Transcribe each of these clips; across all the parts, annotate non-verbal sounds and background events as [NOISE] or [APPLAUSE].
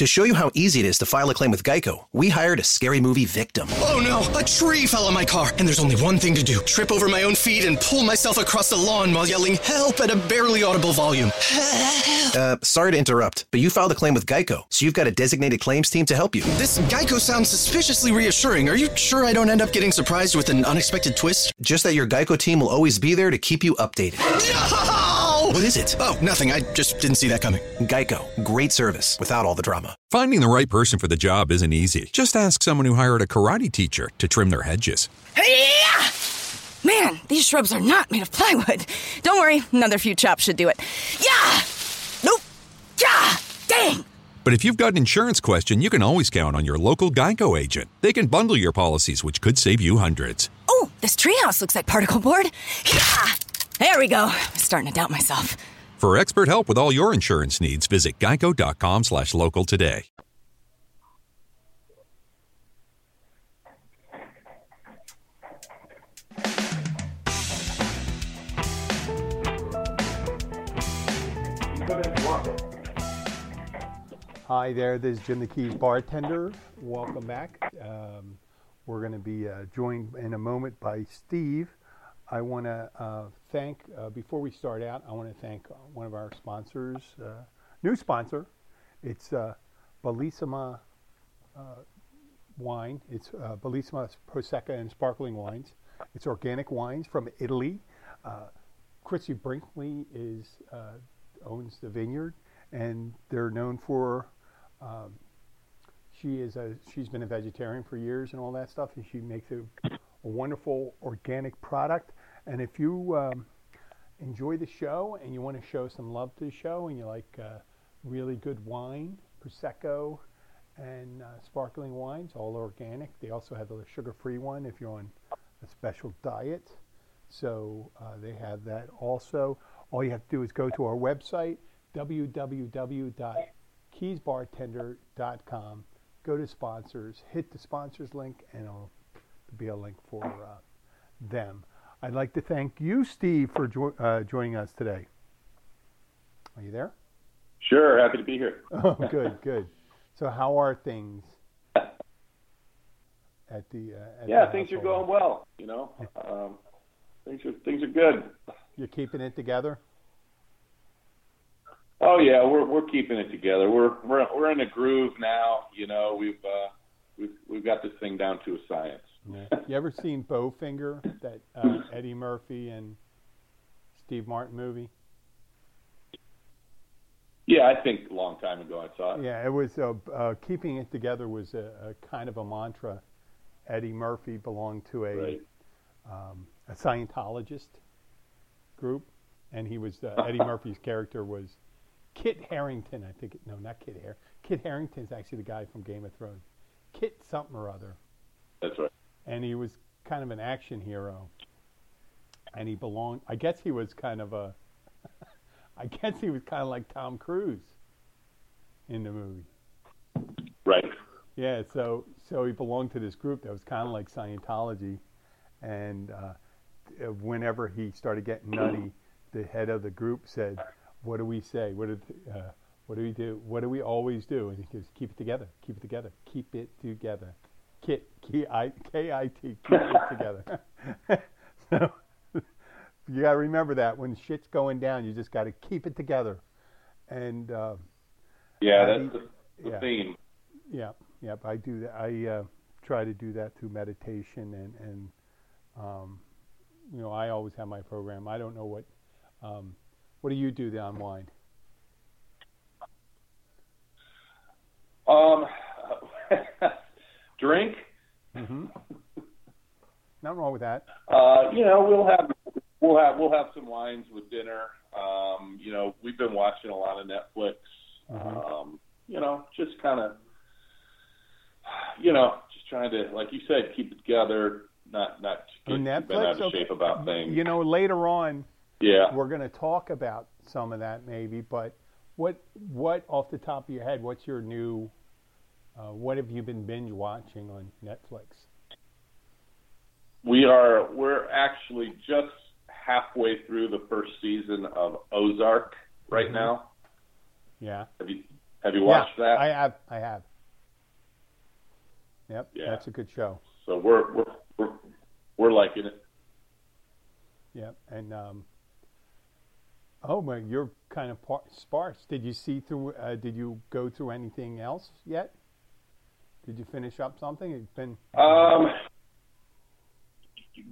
To show you how easy it is to file a claim with Geico, we hired a scary movie victim. Oh no, a tree fell on my car, and there's only one thing to do trip over my own feet and pull myself across the lawn while yelling help at a barely audible volume. Uh, sorry to interrupt, but you filed a claim with Geico, so you've got a designated claims team to help you. This Geico sounds suspiciously reassuring. Are you sure I don't end up getting surprised with an unexpected twist? Just that your Geico team will always be there to keep you updated. No! What is it? Oh, nothing. I just didn't see that coming. Geico, great service without all the drama. Finding the right person for the job isn't easy. Just ask someone who hired a karate teacher to trim their hedges. Hey-ya! Man, these shrubs are not made of plywood. Don't worry, another few chops should do it. Yeah! Nope! Yeah! Dang! But if you've got an insurance question, you can always count on your local Geico agent. They can bundle your policies, which could save you hundreds. Oh, this treehouse looks like particle board. Yeah! There we go. I'm starting to doubt myself. For expert help with all your insurance needs, visit geico.com slash local today. Hi there, this is Jim the Keys bartender. Welcome back. Um, we're going to be uh, joined in a moment by Steve. I want to uh, thank, uh, before we start out, I want to thank one of our sponsors, uh, new sponsor. It's uh, Bellissima uh, Wine. It's uh, Bellissima Prosecco and Sparkling Wines. It's organic wines from Italy. Uh, Christie Brinkley is uh, owns the vineyard, and they're known for um, she is a she's been a vegetarian for years and all that stuff, and she makes a, a wonderful organic product. And if you um, enjoy the show and you want to show some love to the show, and you like uh, really good wine, prosecco, and uh, sparkling wines, all organic. They also have a sugar-free one if you're on a special diet. So uh, they have that also. All you have to do is go to our website, www.keysbartender.com. Go to sponsors, hit the sponsors link, and it'll be a link for uh, them. I'd like to thank you, Steve, for jo- uh, joining us today. Are you there? Sure, happy to be here. [LAUGHS] Oh, good, good. So, how are things at the? Uh, at yeah, the things are going well. You know, um, things are things are good. You're keeping it together. Oh yeah, we're we're keeping it together. We're we're we're in a groove now. You know, we've uh, we've we've got this thing down to a science. Yeah. [LAUGHS] You ever seen Bowfinger, that uh, Eddie Murphy and Steve Martin movie? Yeah, I think a long time ago I saw it. Yeah, it was uh, uh, keeping it together was a, a kind of a mantra. Eddie Murphy belonged to a Right. um, a Scientologist group, and he was uh, Eddie [LAUGHS] Murphy's character was Kit Harington. I think it, no, not Kit Har. Kit Harington's actually the guy from Game of Thrones. Kit something or other, That's right. And he was kind of an action hero. And he belonged. I guess he was kind of a. [LAUGHS] I guess he was kind of like Tom Cruise in the movie. Right. Yeah, so so he belonged to this group that was kind of like Scientology, and uh, uh, whenever he started getting nutty, the head of the group said, "What do we say? What did uh, what do we do? What do we always do?" And he goes, "Keep it together. Keep it together. Keep it together. Kit K I K I T. Keep it together." [LAUGHS] so you got to remember that when shit's going down, you just got to keep it together, and. Uh, Yeah, I- that's the, the yeah. theme. yeah, yep. I do that. I uh, try to do that through meditation and and um, you know I always have my program. I don't know what um, what do you do to unwind? Um, drink. Mm-hmm. Nothing wrong with that. Uh, you know, we'll have we'll have we'll have some wines with dinner. Um, you know, we've been watching a lot of Netflix. Mhm. Um, you know, just kind of, you know, just trying to, like you said, keep it together. Not not get And too bent Netflix, out of okay. shape about things. You know, later on yeah. we're going to talk about some of that maybe. But what what off the top of your head? What's your new? Uh, what have you been binge watching on Netflix? We are we're actually just halfway through the first season of Ozark right Mhm. now. Yeah. Have you Have you watched yeah, that? I have. I have. Yep, Yeah. that's a good show. so we're we're we're, we're liking it. Yep, and um, oh my, you're kind of par- sparse. Did you see through? Uh, did you go through anything else yet? Did you finish up something? It's been Um,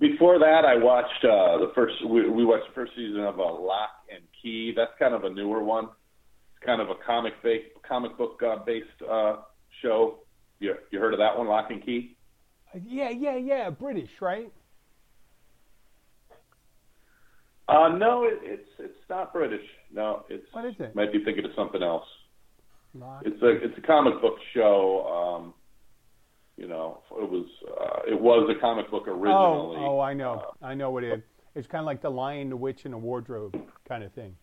before that, I watched uh, the first. We, we watched the first season of uh, Locke and Key. That's kind of a newer one. It's kind of a comic based, comic book uh, based uh, show. You you heard of that one, Locke and Key? yeah, yeah, yeah. British, right? Uh, no, it, it's it's not British. No, it's What is it? Might be thinking of something else. Lock- It's a it's a comic book show. Um, you know, it was uh, it was a comic book Oh, originally. oh, I know, I know what it is. It's kind of like the Lion, the Witch, and the Wardrobe kind of thing,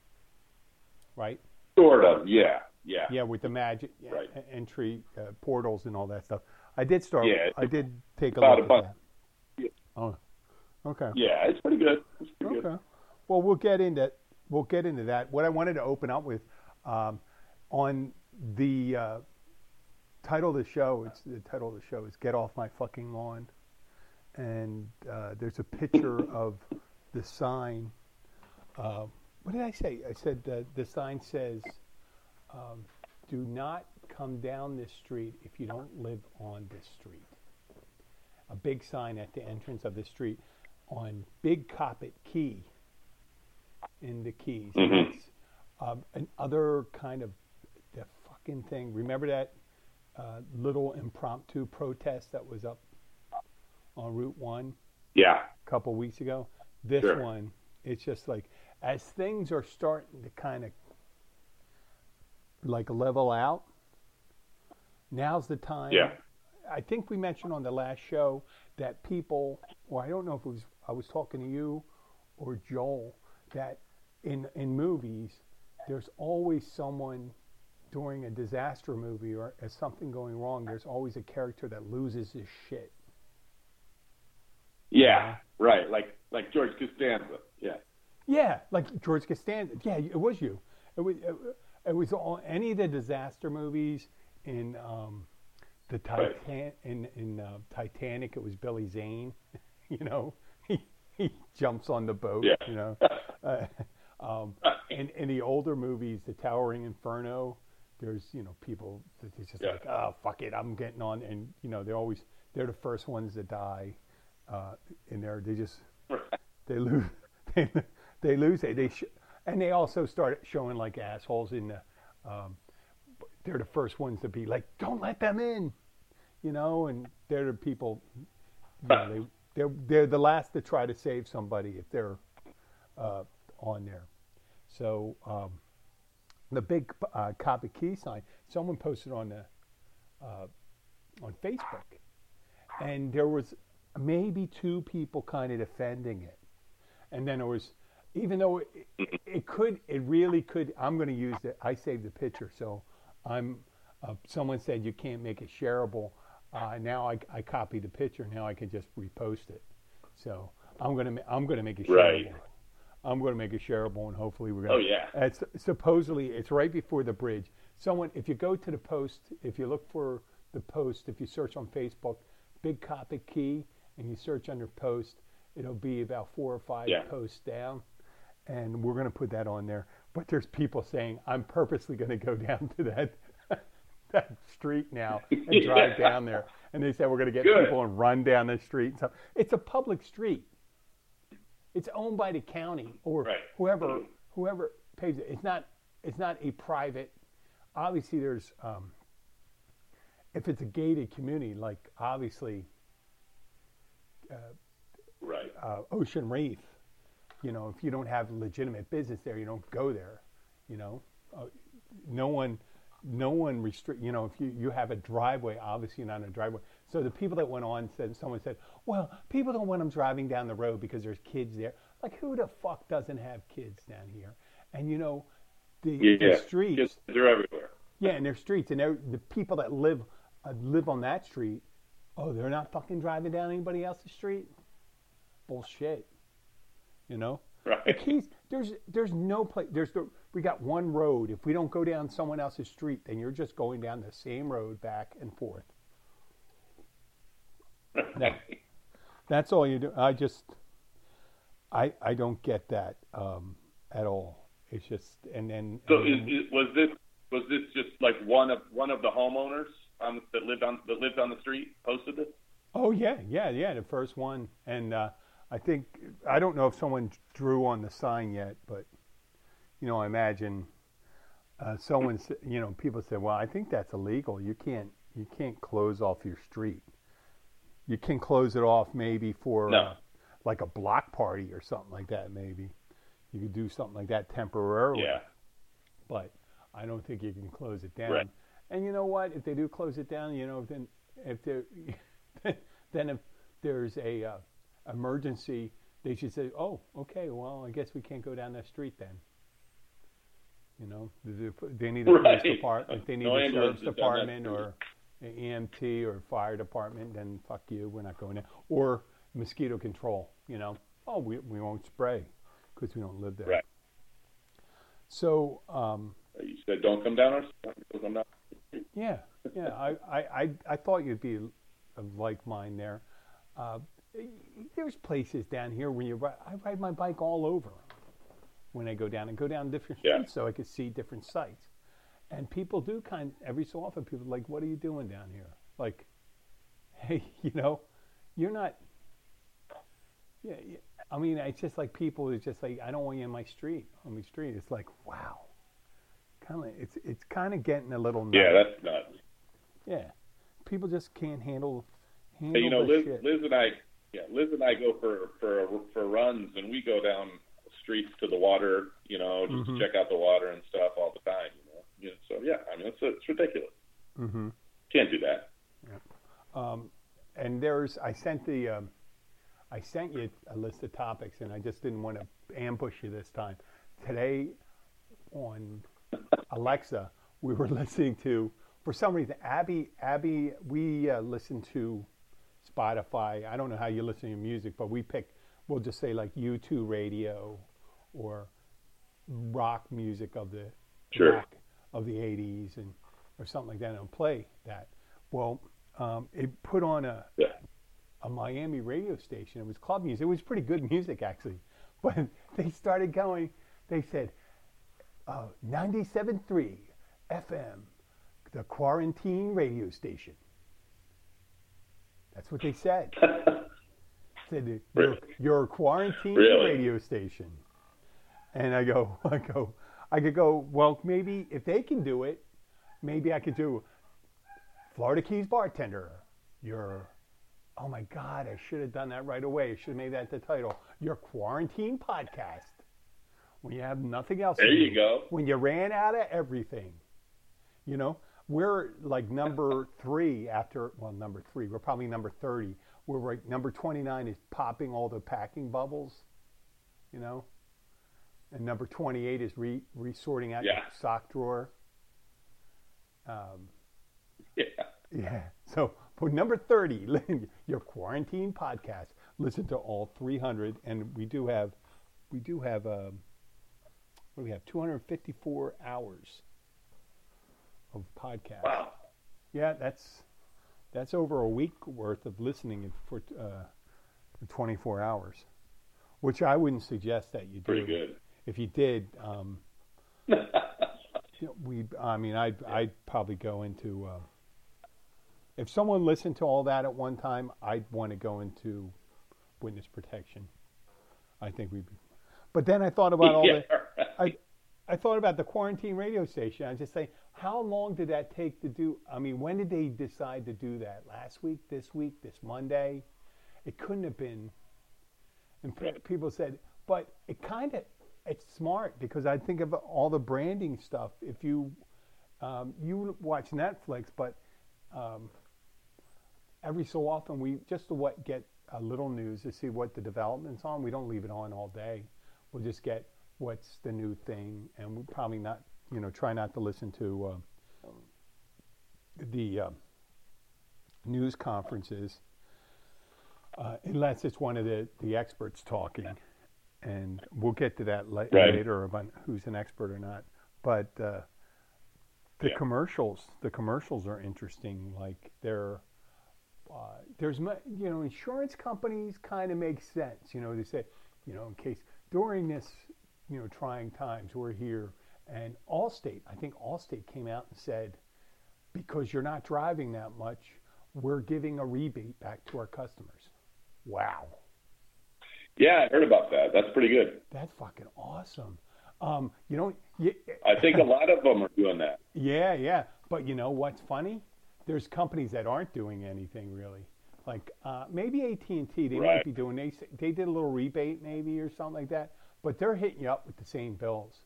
right? Sort of, yeah, yeah. Yeah, with the magic yeah, Right. entry uh, portals and all that stuff. I did start. Yeah, I did take a look at that. Oh, okay. Yeah, it's pretty good. It's pretty good. Okay. Well, we'll get into we'll get into that. What I wanted to open up with um, on the uh, title of the show. It's the title of the show is "Get Off My Fucking Lawn," and uh, there's a picture of the sign. Uh, what did I say? I said uh, the sign says, um, "Do not come down this street if you don't live on this street." A big sign at the entrance of the street on Big Coppitt Key in the Keys. It's um, another kind of the fucking thing. Remember that uh, little impromptu protest that was up on Route One Yeah, a couple weeks ago? This Sure. one, it's just like as things are starting to kind of like level out. Now's the time. Yeah. I think we mentioned on the last show that people, or I don't know if it was I was talking to you or Joel, that in in movies there's always someone during a disaster movie or as something going wrong. There's always a character that loses his shit. yeah, right. Like like George Costanza. Yeah, Yeah, like George Costanza. Yeah, it was you. It was it, it was all any of the disaster movies in um, the Right. In in uh, Titanic. It was Billy Zane. [LAUGHS] you know, [LAUGHS] he he jumps on the boat. Yeah. You know, [LAUGHS] uh, um, in in the older movies, the Towering Inferno. There's you know people that it's just Yeah. like oh fuck it I'm getting on and you know they're always they're the first ones to die uh, they're they just they lose [LAUGHS] they, they lose it. They sh- and they also start showing like assholes in the um, they're the first ones to be like don't let them in you know and they're the people you know, they they're they're the last to try to save somebody if they're uh, on there. So um, the big uh, Coppitt Key sign someone posted on the uh, on Facebook. And there was maybe two people kind of defending it. And then there was even though it, it could it really could i'm going to use it i saved the picture so i'm uh, someone said you can't make it shareable. Uh, now I, I copied the picture now i can just repost it. So i'm going to i'm going to make it shareable. Right. I'm going to make it shareable and hopefully we're going to... Oh, yeah. it's supposedly it's right before the bridge someone if you go to the post if you look for the post if you search on facebook Big Coppitt Key and you search under post it'll be about four or five Yeah. posts down and we're going to put that on there but there's people saying i'm purposely going to go [LAUGHS] down to that [LAUGHS] that street now and drive [LAUGHS] Yeah. down there and they said we're going to get Good. people and run down the street and stuff it's a public street it's owned by the county or Right. whoever whoever pays it. It's not it's not a private. Obviously, there's um, if it's a gated community, like obviously right. uh, Ocean Reef. You know, if you don't have legitimate business there, you don't go there. You know, uh, no one, no one restrict. You know, if you, you have a driveway, obviously not a driveway. So the people that went on said, someone said, well, people don't want them driving down the road because there's kids there. Like, who the fuck doesn't have kids down here? And you know, the, Yeah, the streets. Kids, they're everywhere. Yeah, and their streets, and the people that live uh, live on that street, oh, they're not fucking driving down anybody else's street. Bullshit. You know, The Right. Keys, there's there's no place. There's the, we got one road. If we don't go down someone else's street, then you're just going down the same road back and forth. [LAUGHS] That, that's all you do. I just, I I don't get that um, at all. It's just and then So and is, then- is, was this was this just like one of one of the homeowners on that lived on that lived on the street posted this? Oh yeah, yeah, yeah. The first one, and uh, I think I don't know if someone drew on the sign yet, but you know, I imagine uh, someone, you know, people said, "Well, I think that's illegal. You can't, you can't close off your street. You can close it off maybe for No. uh, like a block party or something like that. Maybe you could do something like that temporarily." Yeah. but I don't think you can close it down. Right. And you know what? If they do close it down, you know, then if there, [LAUGHS] then if there's a uh, emergency, they should say, "Oh, okay. Well, I guess we can't go down that street then." You know, they- need a police Right. department. They need No a sheriff's is down that department or EMT or fire department. Then fuck you, we're not going there. Or mosquito control. You know, oh, we we won't spray because we don't live there. Right. So. Um, You said don't come down our don't come down. Yeah, yeah. I, I, I, I thought you'd be of like mine there. Uh, there's places down here when you ride. I ride my bike all over when I go down and go down different Yeah. streets so I could see different sites. And people do kind every so often. People are like, "What are you doing down here?" Like, [LAUGHS] hey, you know, you're not. Yeah, yeah. I mean, it's just like people. It's just like I don't want you in my street. On my street, it's like wow. Kind of, it's it's kind of getting a little. Yeah, that's nuts. Yeah, people just can't handle handle Hey, you know, Liz, shit. Liz and I, yeah, Liz and I go for for for runs, and we go down streets to the water, you know, just Mm-hmm. check out the water and stuff all the time. You know, so yeah, I mean, it's it's ridiculous. hmm Can't do that. Um, and there's I sent the um, I sent you a list of topics, and I just didn't want to ambush you this time. Today on Alexa, we were [LAUGHS] listening to for some reason Abby Abby we uh, listen to Spotify. I don't know how you listen to music, but we pick we'll just say like U2 radio or rock music of the Sure. Of the 80s and or something like that and play that. Well, um, it put on a Yeah. a Miami radio station. It was club music. It was pretty good music actually, [LAUGHS] but they started going. They said uh, 97.3 FM, the quarantine radio station. That's what they said. [LAUGHS] said your, your quarantine Really? radio station. And I go, [LAUGHS] I go, I could go. Well, maybe if they can do it, maybe I could do Florida Keys bartender. Your, oh my God, I should have done that right away. I should have made that the title. Your quarantine podcast. When you have nothing else. to There you do. go. When you ran out of everything. You know, we're like number [LAUGHS] three after, well, number three. We're probably number 30. We're like number 29 is popping all the packing bubbles, you know? And number 28 is re, resorting out Yeah. your sock drawer. Um, Yeah. yeah. So for number 30, [LAUGHS] your quarantine podcast, listen to all 300. And we do have, we do have, um, what do we have? 254 hours of podcast. Wow. Yeah, that's, that's over a week worth of listening for, uh, for 24 hours, which I wouldn't suggest that you do. Pretty good. If you did, um, [LAUGHS] you know, we, I mean, I'd, I'd probably go into, uh, if someone listened to all that at one time, I'd want to go into witness protection. I think we'd be, but then I thought about [LAUGHS] all Yeah, the, I, I thought about the quarantine radio station. I just say, how long did that take to do? I mean, when did they decide to do that? Last week, this week, this Monday? It couldn't have been. And people said, but it kind of, it's smart because I think of all the branding stuff. If you, um, you watch Netflix, but um, every so often we just to what get a little news to see what the developments on. We don't leave it on all day. We'll just get what's the new thing, and we probably not, you know, try not to listen to uh, the uh, news conferences uh, unless it's one of the the experts talking. And we'll get to that la- Right. later about who's an expert or not. But uh, the Yeah. commercials, the commercials are interesting. Like they're uh, there's you know insurance companies kind of make sense. You know they say you know in case during this you know trying times we're here and Allstate. I think Allstate came out and said because you're not driving that much, we're giving a rebate back to our customers. Wow. Yeah, I heard about that. That's pretty good. That's fucking awesome. Um, you know, I think a lot of them are doing that. yeah, yeah. But you know what's funny? There's companies that aren't doing anything really. Like uh, maybe AT and T, they might be doing. They they did a little rebate maybe or something like that. But they're hitting you up with the same bills,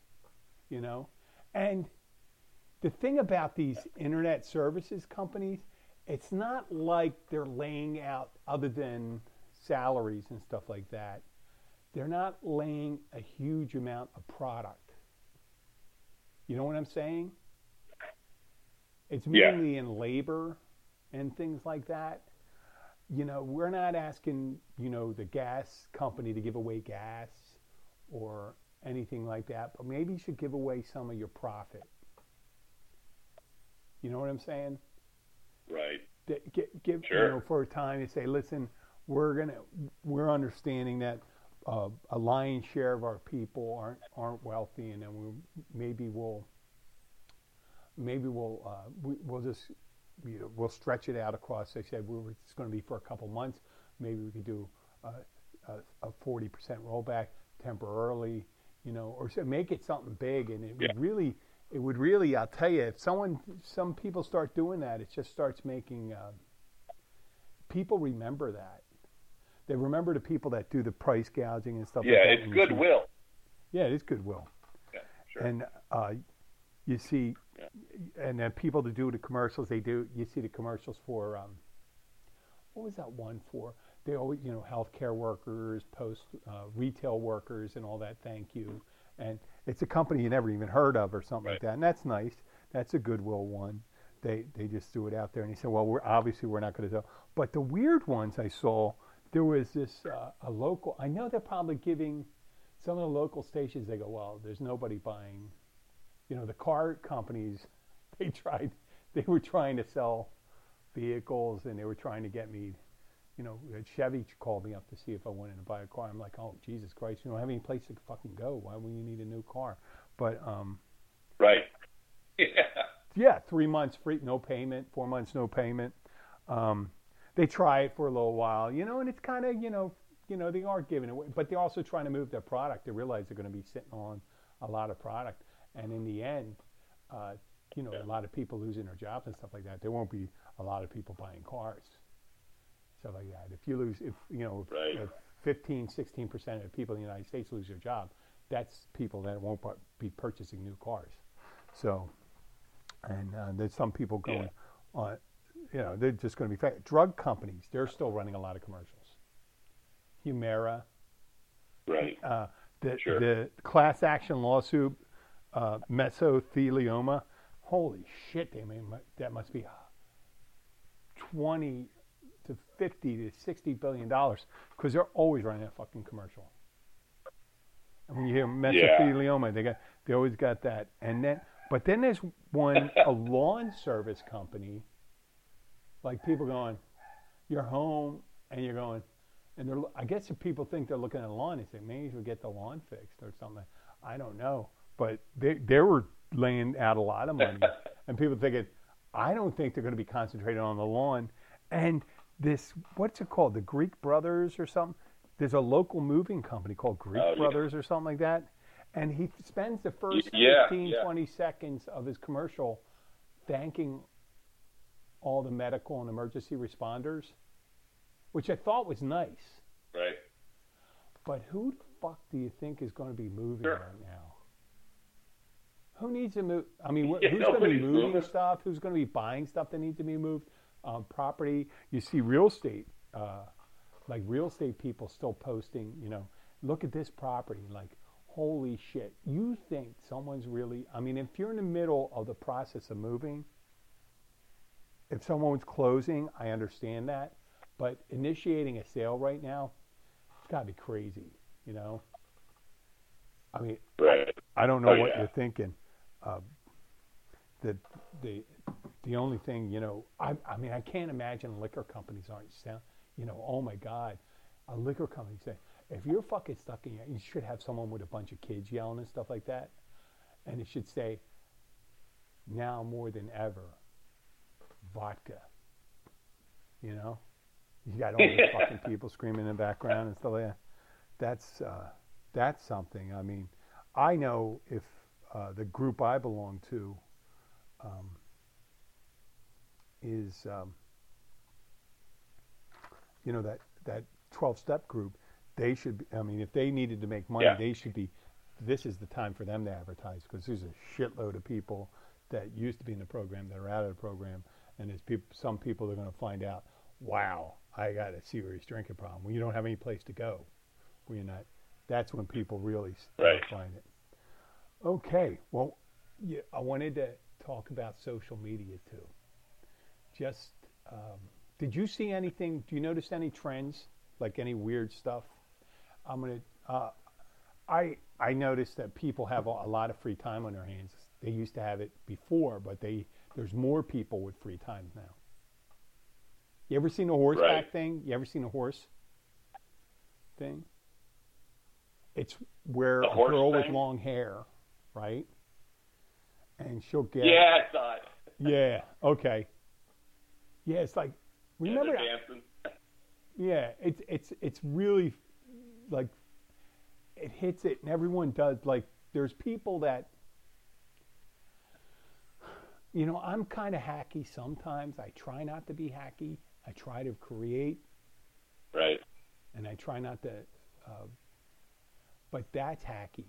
you know. And the thing about these internet services companies, it's not like they're laying out other than salaries and stuff like that. They're not laying a huge amount of product. You know what I'm saying? It's Yeah. mainly in labor and things like that. You know, we're not asking, you know, the gas company to give away gas or anything like that, but maybe you should give away some of your profit. You know what I'm saying? Right. Give, give Sure. you know, for a time, you say, listen, we're gonna, we're understanding that uh, a lion's share of our people aren't aren't wealthy, and then we maybe we'll maybe we'll uh, we, we'll just you know, we'll stretch it out across. They said we were, it's going to be for a couple months. Maybe we could do uh, a, a 40% rollback temporarily, you know, or so make it something big. And it Yeah. would really, it would really, I'll tell you, if someone, some people start doing that, it just starts making uh, people remember that. They remember the people that do the price gouging and stuff Yeah, like that. it's you see- goodwill. Yeah, it is goodwill. Yeah, sure. And uh, you see, and then people that do the commercials, they do. You see the commercials for um, what was that one for? They always, you know, healthcare workers, post uh, retail workers, and all that. Thank you. And it's a company you never even heard of or something like that. And that's nice. That's a goodwill one. They they just threw it out there, and he said, well, we're obviously we're not going to do. But the weird ones I saw, there was this uh, a local. I know they're probably giving some of the local stations. They go, well, there's nobody buying you know the car companies [LAUGHS] they tried they were trying to sell vehicles and they were trying to get me you know chevy called me up to see if i wanted to buy a car i'm like oh jesus christ you don't have any place to fucking go why would you need a new car but um Right. Yeah. [LAUGHS] yeah three months free no payment four months no payment um they try it for a little while you know and it's kind of you know you know they are giving it away but they're also trying to move their product. They realize they're going to be sitting on a lot of product. And in the end uh, you know a lot of people losing their jobs and stuff like that there won't be a lot of people buying cars. Stuff like that. If you lose if you know Right. if 15 16 percent of the people in the united states lose their job that's people that won't be purchasing new cars. So and uh, there's some people going on you know they're just going to be fa- drug companies they're still running a lot of commercials humira Right. uh, the, Sure. the class action lawsuit, uh, mesothelioma. Holy shit, they mean that must be twenty to fifty to sixty billion dollars because they're always running that fucking commercial. And when you hear mesothelioma, they got they always got that. And then, but then there's one a lawn service company. Like people going, you're home and you're going, and they're, I guess if people think they're looking at the lawn, they say maybe you should get the lawn fixed or something. I don't know, but they they were laying out a lot of money, [LAUGHS] and people thinking, I don't think they're going to be concentrated on the lawn. And this, what's it called, the Greek Brothers or something? There's a local moving company called Greek Oh, yeah. Brothers or something like that, and he spends the first yeah, 15, yeah. 20 seconds of his commercial thanking all the medical and emergency responders, which I thought was nice. Right. But who the fuck do you think is going to be moving Sure. right now? Who needs to move? I mean, wh- Yeah, who's going to be moving moving. stuff? Who's going to be buying stuff that needs to be moved? Um, property. You see real estate, uh, like real estate people still posting, you know, look at this property. Like, holy shit. You think someone's really, I mean, if you're in the middle of the process of moving, if someone's closing, I understand that. But initiating a sale right now, it's got to be crazy, you know? I mean, Right. I don't know Oh, what yeah. you're thinking. Uh, the the the only thing you know, I I mean, I can't imagine liquor companies aren't sound. You know, oh my God, a liquor company say if you're fucking stuck in, your- you should have someone with a bunch of kids yelling and stuff like that, and it should say, now more than ever, vodka. You know, you got all these fucking [LAUGHS] people screaming in the background and stuff like that. That's uh, that's something. I mean, I know if uh, the group I belong to um, is, um, you know, that that twelve step group, they should. Be, I mean, if they needed to make money, Yeah. they should be. This is the time for them to advertise because there's a shitload of people that used to be in the program that are out of the program, and there's people. Some people are going to find out, wow, I got a serious drinking problem. Well, you don't have any place to go. Well, you're not. That's when people really Right. find it. Okay. Well, yeah, I wanted to talk about social media too. Just, um, did you see anything? Do you notice any trends, like any weird stuff? I'm gonna. Uh, I I noticed that people have a, a lot of free time on their hands. They used to have it before, but they there's more people with free time now. You ever seen a horseback Right. thing? You ever seen a horse thing? It's where The a girl with long hair, right? And she'll get Yeah, I saw it. yeah, okay. Yeah, it's like remember that? Yeah, it's it's it's really like it hits it, and everyone does. Like, there's people that, you know, I'm kind of hacky sometimes. I try not to be hacky. I try to create, Right. and I try not to. Uh, but that's hacky.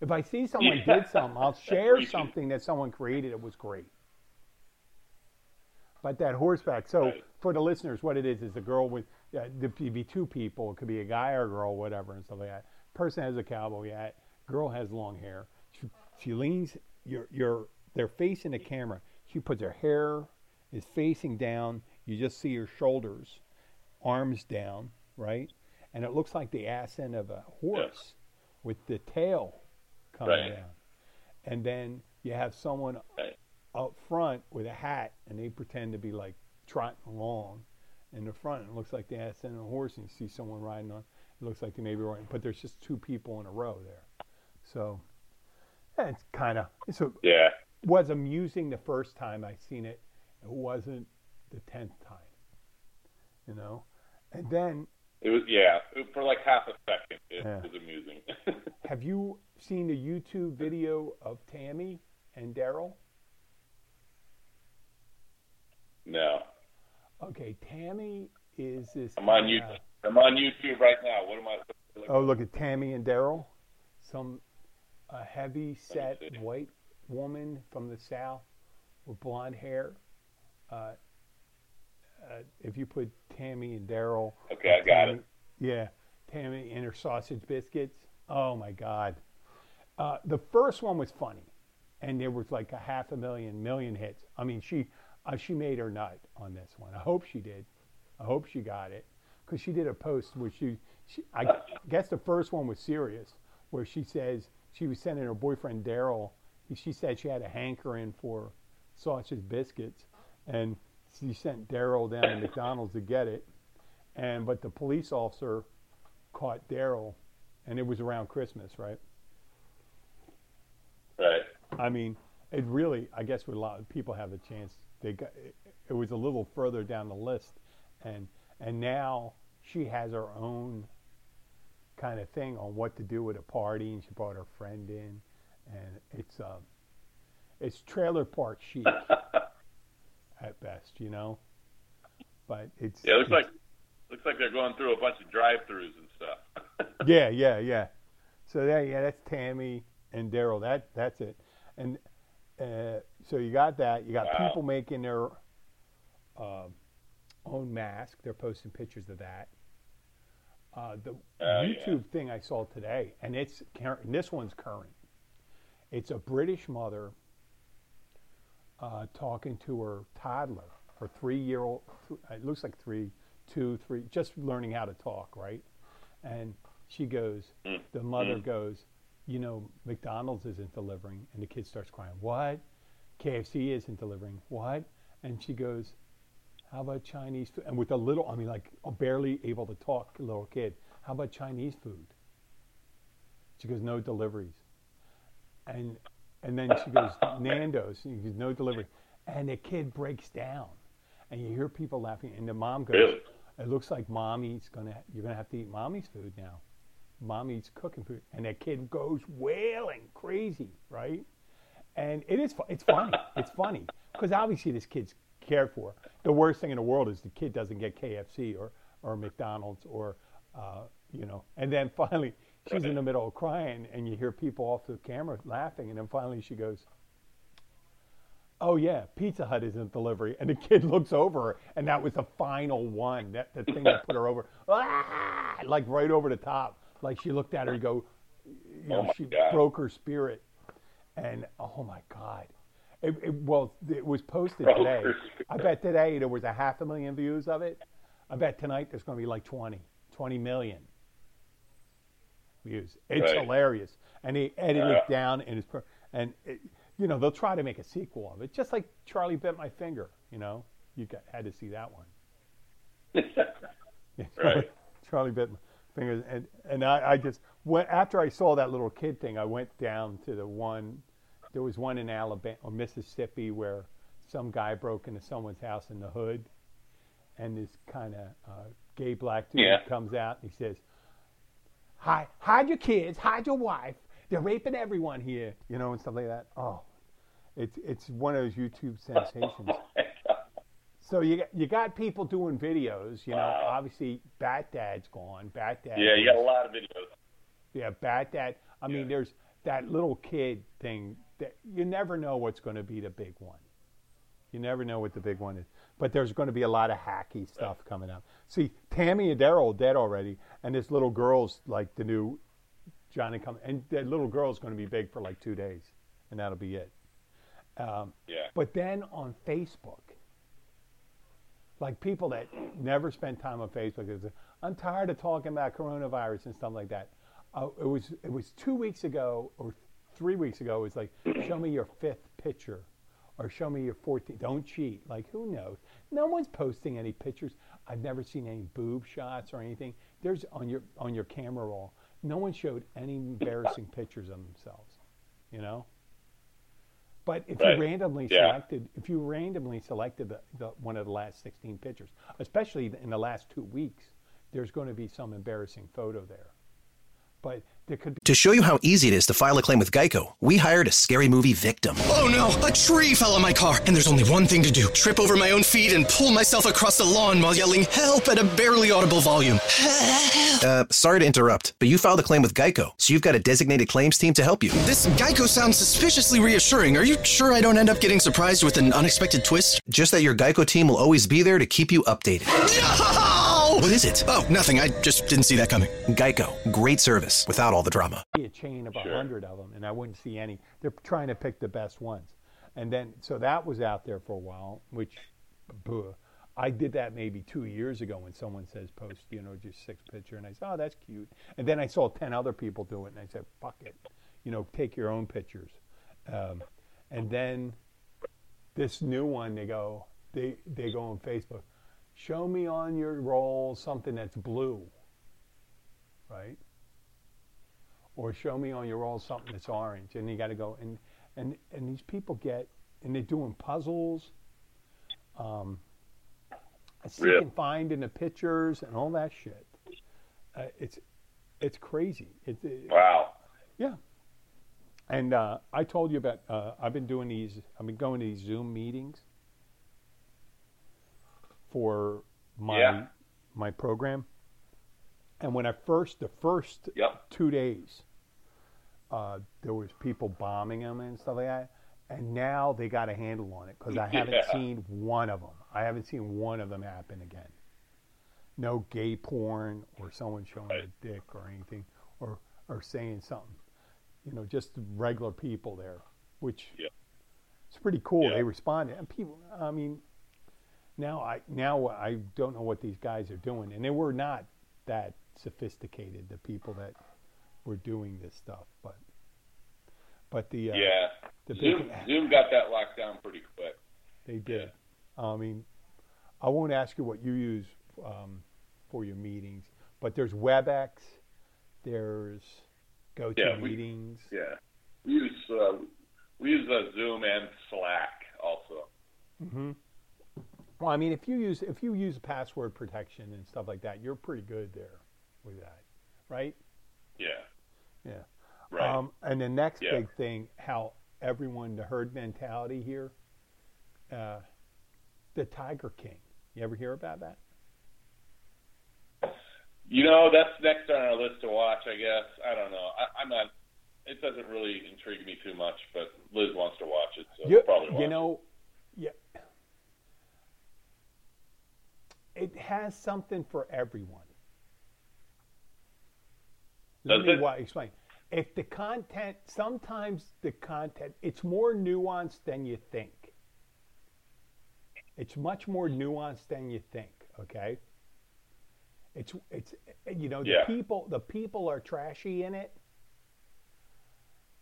If I see someone did something, I'll [LAUGHS] share something that someone created. It was great. But that horseback. So Right. for the listeners, what it is is a girl with uh, there could be two people. It could be a guy or a girl, whatever, and stuff like that. Person has a cowboy hat. Girl has long hair. She, she leans. You're you're. They're facing the camera. She puts her hair is facing down. You just see her shoulders, arms down, right, and it looks like the ass end of a horse with the tail coming Right. down. And then you have someone Right. up front with a hat and they pretend to be like trotting along in the front. It looks like the ass end of a horse and you see someone riding on. It looks like they may be riding, but there's just two people in a row there. So it's kind of a, Yeah. was amusing the first time I seen it. It wasn't the tenth time, you know. And then It was yeah. For like half a second, it Yeah. was amusing. [LAUGHS] have you seen the YouTube video of Tammy and Daryl? no. Okay, Tammy is this. I'm on kinda- YouTube. I'm on YouTube right now. What am I? supposed Oh, look at Tammy and Daryl. Some a heavy set white woman from the south with blonde hair. Uh, uh, if you put Tammy and Daryl. Okay, I got it. Yeah, Tammy and her sausage biscuits. Oh my God. Uh, the first one was funny, and there was like a half a million, million hits. I mean, she uh, she made her nut on this one. I hope she did. I hope she got it because she did a post where she, she I [LAUGHS] guess the first one was serious, where she says she was sending her boyfriend Daryl. She said she had a hankering for sausage biscuits, and she sent Daryl down to McDonald's to get it. And but the police officer caught Daryl, and it was around Christmas, right? Right. I mean, it really, I guess, with a lot of people have a chance. They got it, it was a little further down the list, and and now she has her own kind of thing on what to do with a party, and she brought her friend in, and it's um, it's trailer park chic [LAUGHS] at best, you know. But it's Yeah. It looks it's- like looks like they're going through a bunch of drive-throughs and stuff. [LAUGHS] yeah, yeah, yeah. So that yeah, that's Tammy and Daryl. That that's it. And uh, so you got that. You got Wow. people making their uh, own mask. They're posting pictures of that. Uh, the yeah. YouTube thing I saw today, and it's and This one's current. It's a British mother uh, talking to her toddler, her three-year-old. It looks like three, two, three, just learning how to talk, right? and She goes, the mother goes, you know, McDonald's isn't delivering, and the kid starts crying. What? KFC isn't delivering. What? And she goes, how about Chinese food? And with a little, I mean, like barely able to talk, little kid. How about Chinese food? She goes, no deliveries. And and then she goes, [LAUGHS] Nando's. She goes, no delivery. And the kid breaks down, and you hear people laughing. And the mom goes, Really? it looks like mommy's gonna. You're gonna have to eat mommy's food now. Mommy's cooking food, and that kid goes wailing, crazy, right? And it is. It's funny. it's funny because obviously this kid's cared for. The worst thing in the world is the kid doesn't get KFC or or McDonald's or uh, you know. And then finally, she's in the middle of crying, and you hear people off the camera laughing, and then finally she goes. Oh yeah, Pizza Hut isn't delivery, and the kid looks over, and that was the final one. That the thing that put her over, ah, like right over the top. Like she looked at her and go, you know, Oh she God. broke her spirit, and oh my God, it, it, well, it was posted today. I bet today there was a half a million views of it. I bet tonight there's going to be like 20, 20 million views. It's Right. hilarious, and they edit Yeah. it down, and it's per- and it, you know they'll try to make a sequel of it, just like Charlie bit my finger. You know, you got, had to see that one. [LAUGHS] [LAUGHS] Yeah, Right. Charlie bit my fingers, and and I, I just went after I saw that little kid thing. I went down to the one. There was one in Alabama or Mississippi where some guy broke into someone's house in the hood, and this kind of uh, gay black dude Yeah. comes out and he says, "Hide, hide your kids, hide your wife. They're raping everyone here," you know, and stuff like that. Oh, it's it's one of those YouTube [LAUGHS] sensations. So you got, you got people doing videos, you know. Wow. Obviously, Bat Dad's gone. Bat Dad. yeah, you got a lot of videos. Yeah, Bat Dad. I mean, there's that little kid thing that you never know what's going to be the big one. You never know what the big one is. But there's going to be a lot of hacky stuff coming up. See, Tammy and Daryl dead already, and this little girl's like the new Johnny come, and that little girl's going to be big for like two days, and that'll be it. Um, Yeah. but then on Facebook, like people that never spend time on Facebook, is I'm tired of talking about coronavirus and stuff like that. Uh, it was it was two weeks ago or three weeks ago. It was like, show me your fifth picture, or show me your 14th. Don't cheat. Like who knows? No one's posting any pictures. I've never seen any boob shots or anything. There's on your on your camera roll. No one showed any embarrassing [LAUGHS] pictures of themselves. You know. But if Right. you randomly Yeah. selected, if you randomly selected the, the, one of the last 16 pictures, especially in the last two weeks, there's going to be some embarrassing photo there. But could be To show you how easy it is to file a claim with Geico, we hired a scary movie victim. Oh no, a tree fell on my car, and there's only one thing to do trip over my own feet and pull myself across the lawn while yelling help at a barely audible volume. Uh, sorry to interrupt, but you filed a claim with Geico, so you've got a designated claims team to help you. This Geico sounds suspiciously reassuring. Are you sure I don't end up getting surprised with an unexpected twist? Just that your Geico team will always be there to keep you updated. [LAUGHS] No! What is it? Oh, nothing. I just didn't see that coming. Geico, great service without all the drama. a chain of a hundred of them, and I wouldn't see any. They're trying to pick the best ones, and then so that was out there for a while. Which, buh, I did that maybe two years ago when someone says post, you know, just six picture, and I said, oh, that's cute. And then I saw ten other people do it, and I said, fuck it, you know, take your own pictures. Um, and then this new one, they go, they they go on Facebook, show me on your roll something that's blue, right? or show me on your roll something that's orange and you got to go and and and these people get and they're doing puzzles um seek and find in the pictures and all that shit. Uh, it's it's crazy. It's it, Wow. yeah. And uh, i told you about uh, i've been doing these i've been going to these zoom meetings for my Yeah. my program and when i first the first Yep. two days, uh, there was people bombing them and stuff like that. And now they got a handle on it because I [LAUGHS] haven't Yeah. seen one of them. I haven't seen one of them happen again. No gay porn or someone showing a dick or anything or or saying something. You know, just regular people there, which Yeah. it's pretty cool. Yeah. They responded, and people. I mean, now I now I don't know what these guys are doing, and they were not that sophisticated. The people that were doing this stuff, but but the uh, yeah, the Zoom big- Zoom got that locked down pretty quick. They did. I mean, I won't ask you what you use um, for your meetings, but there's WebEx, there's Yeah, we- GoToMeetings. Yeah, we use uh, we use uh, Zoom and Slack also. Well, I mean, if you use if you use password protection and stuff like that, you're pretty good there with that, right? Yeah, Yeah. right. Um, and the next Yeah. big thing, how everyone the herd mentality here, uh, the Tiger King. You ever hear about that? You know, that's next on our list to watch. I guess I don't know. I, I'm not. It doesn't really intrigue me too much, but Liz wants to watch it, so you, we'll probably watch you know, it has something for everyone. Let Does me it? wa- explain. If the content, sometimes the content, it's more nuanced than you think. It's much more nuanced than you think. Okay. It's it's you know the Yeah. people the people are trashy in it,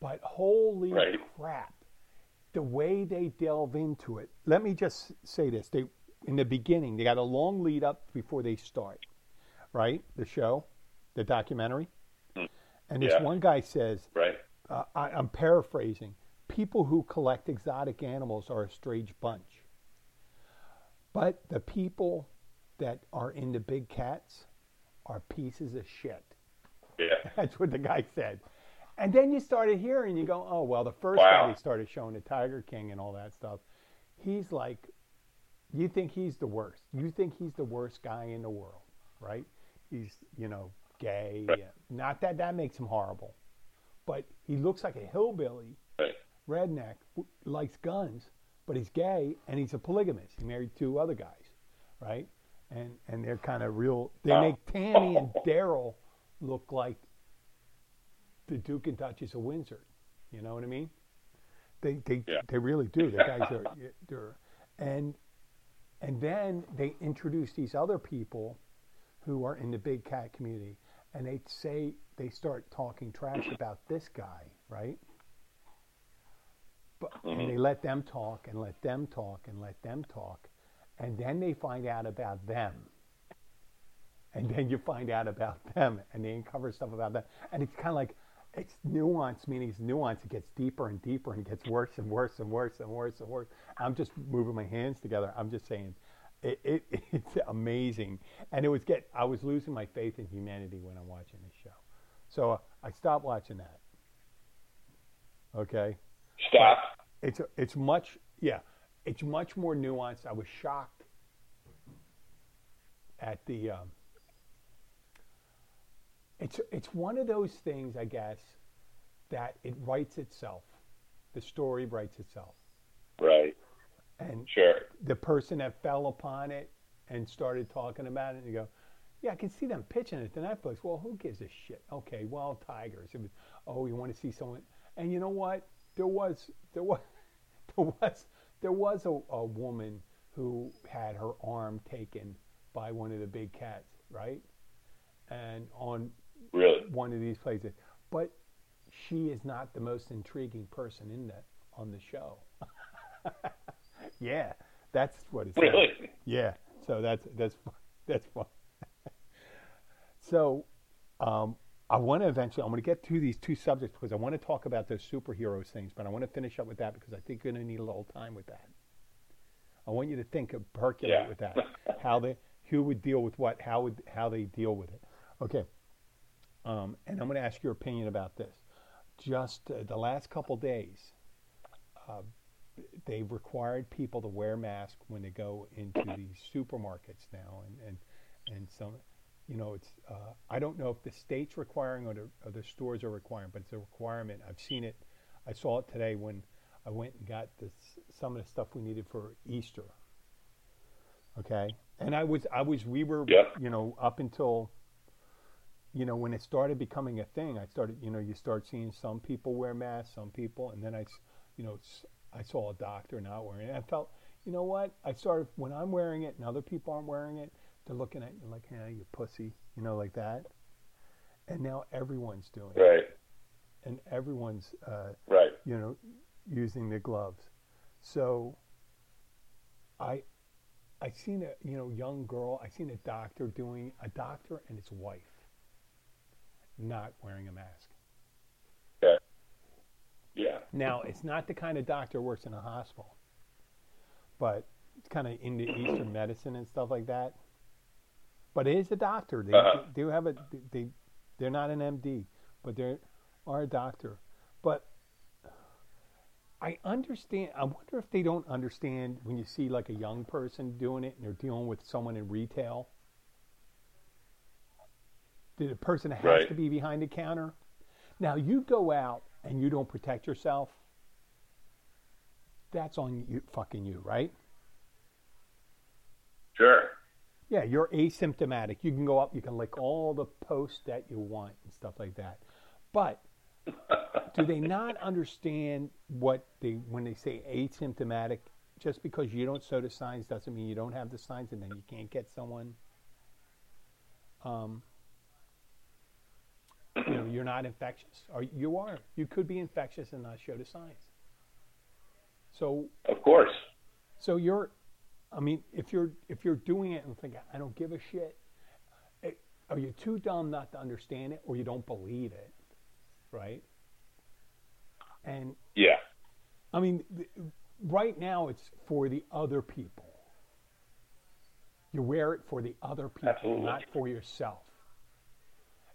but holy Right. crap, the way they delve into it. Let me just say this: they in the beginning they got a long lead up before they start, right? The show, the documentary, and this Yeah. one guy says. Right. uh, I, I'm paraphrasing. People who collect exotic animals are a strange bunch. But the people that are into big cats are pieces of shit. Yeah. [LAUGHS] That's what the guy said. And then you started hearing, you go, oh, well, the first Wow. guy they started showing the Tiger King and all that stuff, he's like, you think he's the worst. You think he's the worst guy in the world, right? He's, you know, gay. Right. Not that that makes him horrible, but he looks like a hillbilly Right. redneck, likes guns, but he's gay and he's a polygamist. He married two other guys, right? And and they're kind of real. They Wow. make Tammy and Daryl look like the Duke and Duchess of Windsor. You know what I mean? They they Yeah. they really do. The guys are [LAUGHS] they're and and then they introduce these other people who are in the big cat community, and they say they start talking trash [CLEARS THROAT] about this guy, right? But, and mm-hmm. they let them talk and let them talk and let them talk, and then they find out about them, and then you find out about them, and they uncover stuff about them, and it's kind of like it's nuance, meaning it's nuance. It gets deeper and deeper, and gets worse and worse and worse and worse and worse. I'm just moving my hands together. I'm just saying, it, it [LAUGHS] it's amazing, and it was get. I was losing my faith in humanity when I'm watching this show, so uh, I stopped watching that. Okay Stop. it's it's much yeah it's much more nuanced i was shocked at the um, it's it's one of those things i guess that it writes itself. The story writes itself. Right. and Sure. the person that fell upon it and started talking about it and you go yeah i can see them pitching it to netflix. Well who gives a shit? Okay well tigers. It was oh you want to see someone and you know what? There was there was [LAUGHS] there was there was a, a woman who had her arm taken by one of the big cats right? And on Really. one of these places but she is not the most intriguing person in that on the show [LAUGHS] yeah that's what it's like. Really. Yeah, so that's that's that's fun. [LAUGHS] so, um, I want to eventually. I'm going to get to these two subjects because I want to talk about those superheroes things, but I want to finish up with that because I think you're going to need a little time with that. I want you to think of percolate Yeah. with that. How they who would deal with what? How would how they deal with it? Okay. Um, and I'm going to ask your opinion about this. Just uh, the last couple days, uh, they've required people to wear masks when they go into these supermarkets now, and and and some, you know, it's uh, I don't know if the state's requiring or the, or the stores are requiring, but it's a requirement. I've seen it. I saw it today when I went and got this some of the stuff we needed for Easter. Okay, and I was I was we were Yep. you know up until you know, when it started becoming a thing, I started, you know, you start seeing some people wear masks, some people, and then I, you know, I saw a doctor not wearing it. I felt, you know what? I started when I'm wearing it and other people aren't wearing it. They're looking at you like, "Hey, you pussy," you know, like that. And now everyone's doing it, Right. and everyone's, uh, Right. you know, using the gloves. So, I, I seen a you know young girl. I seen a doctor doing a doctor and his wife not wearing a mask. Yeah. Yeah. Now, it's not the kind of doctor works in a hospital, but it's kind of into Eastern medicine and stuff like that. But it is a doctor. They, Uh-huh. they do have a they they're not an MD, but they are a doctor. But I understand. I wonder if they don't understand when you see like a young person doing it and they're dealing with someone in retail. The person has Right. to be behind the counter. Now you go out and you don't protect yourself. That's on you, fucking you, right? Sure. Yeah, you're asymptomatic. You can go up, you can lick all the posts that you want and stuff like that. But do they not [LAUGHS] understand what they when they say asymptomatic? Just because you don't show the signs doesn't mean you don't have the signs, and then you can't get someone. Um, you know, you're not infectious, or you are. You could be infectious and not show the signs. So Of course. so you're, I mean, if you're if you're doing it and thinking I don't give a shit, eh, are you too dumb not to understand it, or you don't believe it, right? And Yeah. I mean, th- right now it's for the other people. You wear it for the other people, Absolutely. not for yourself.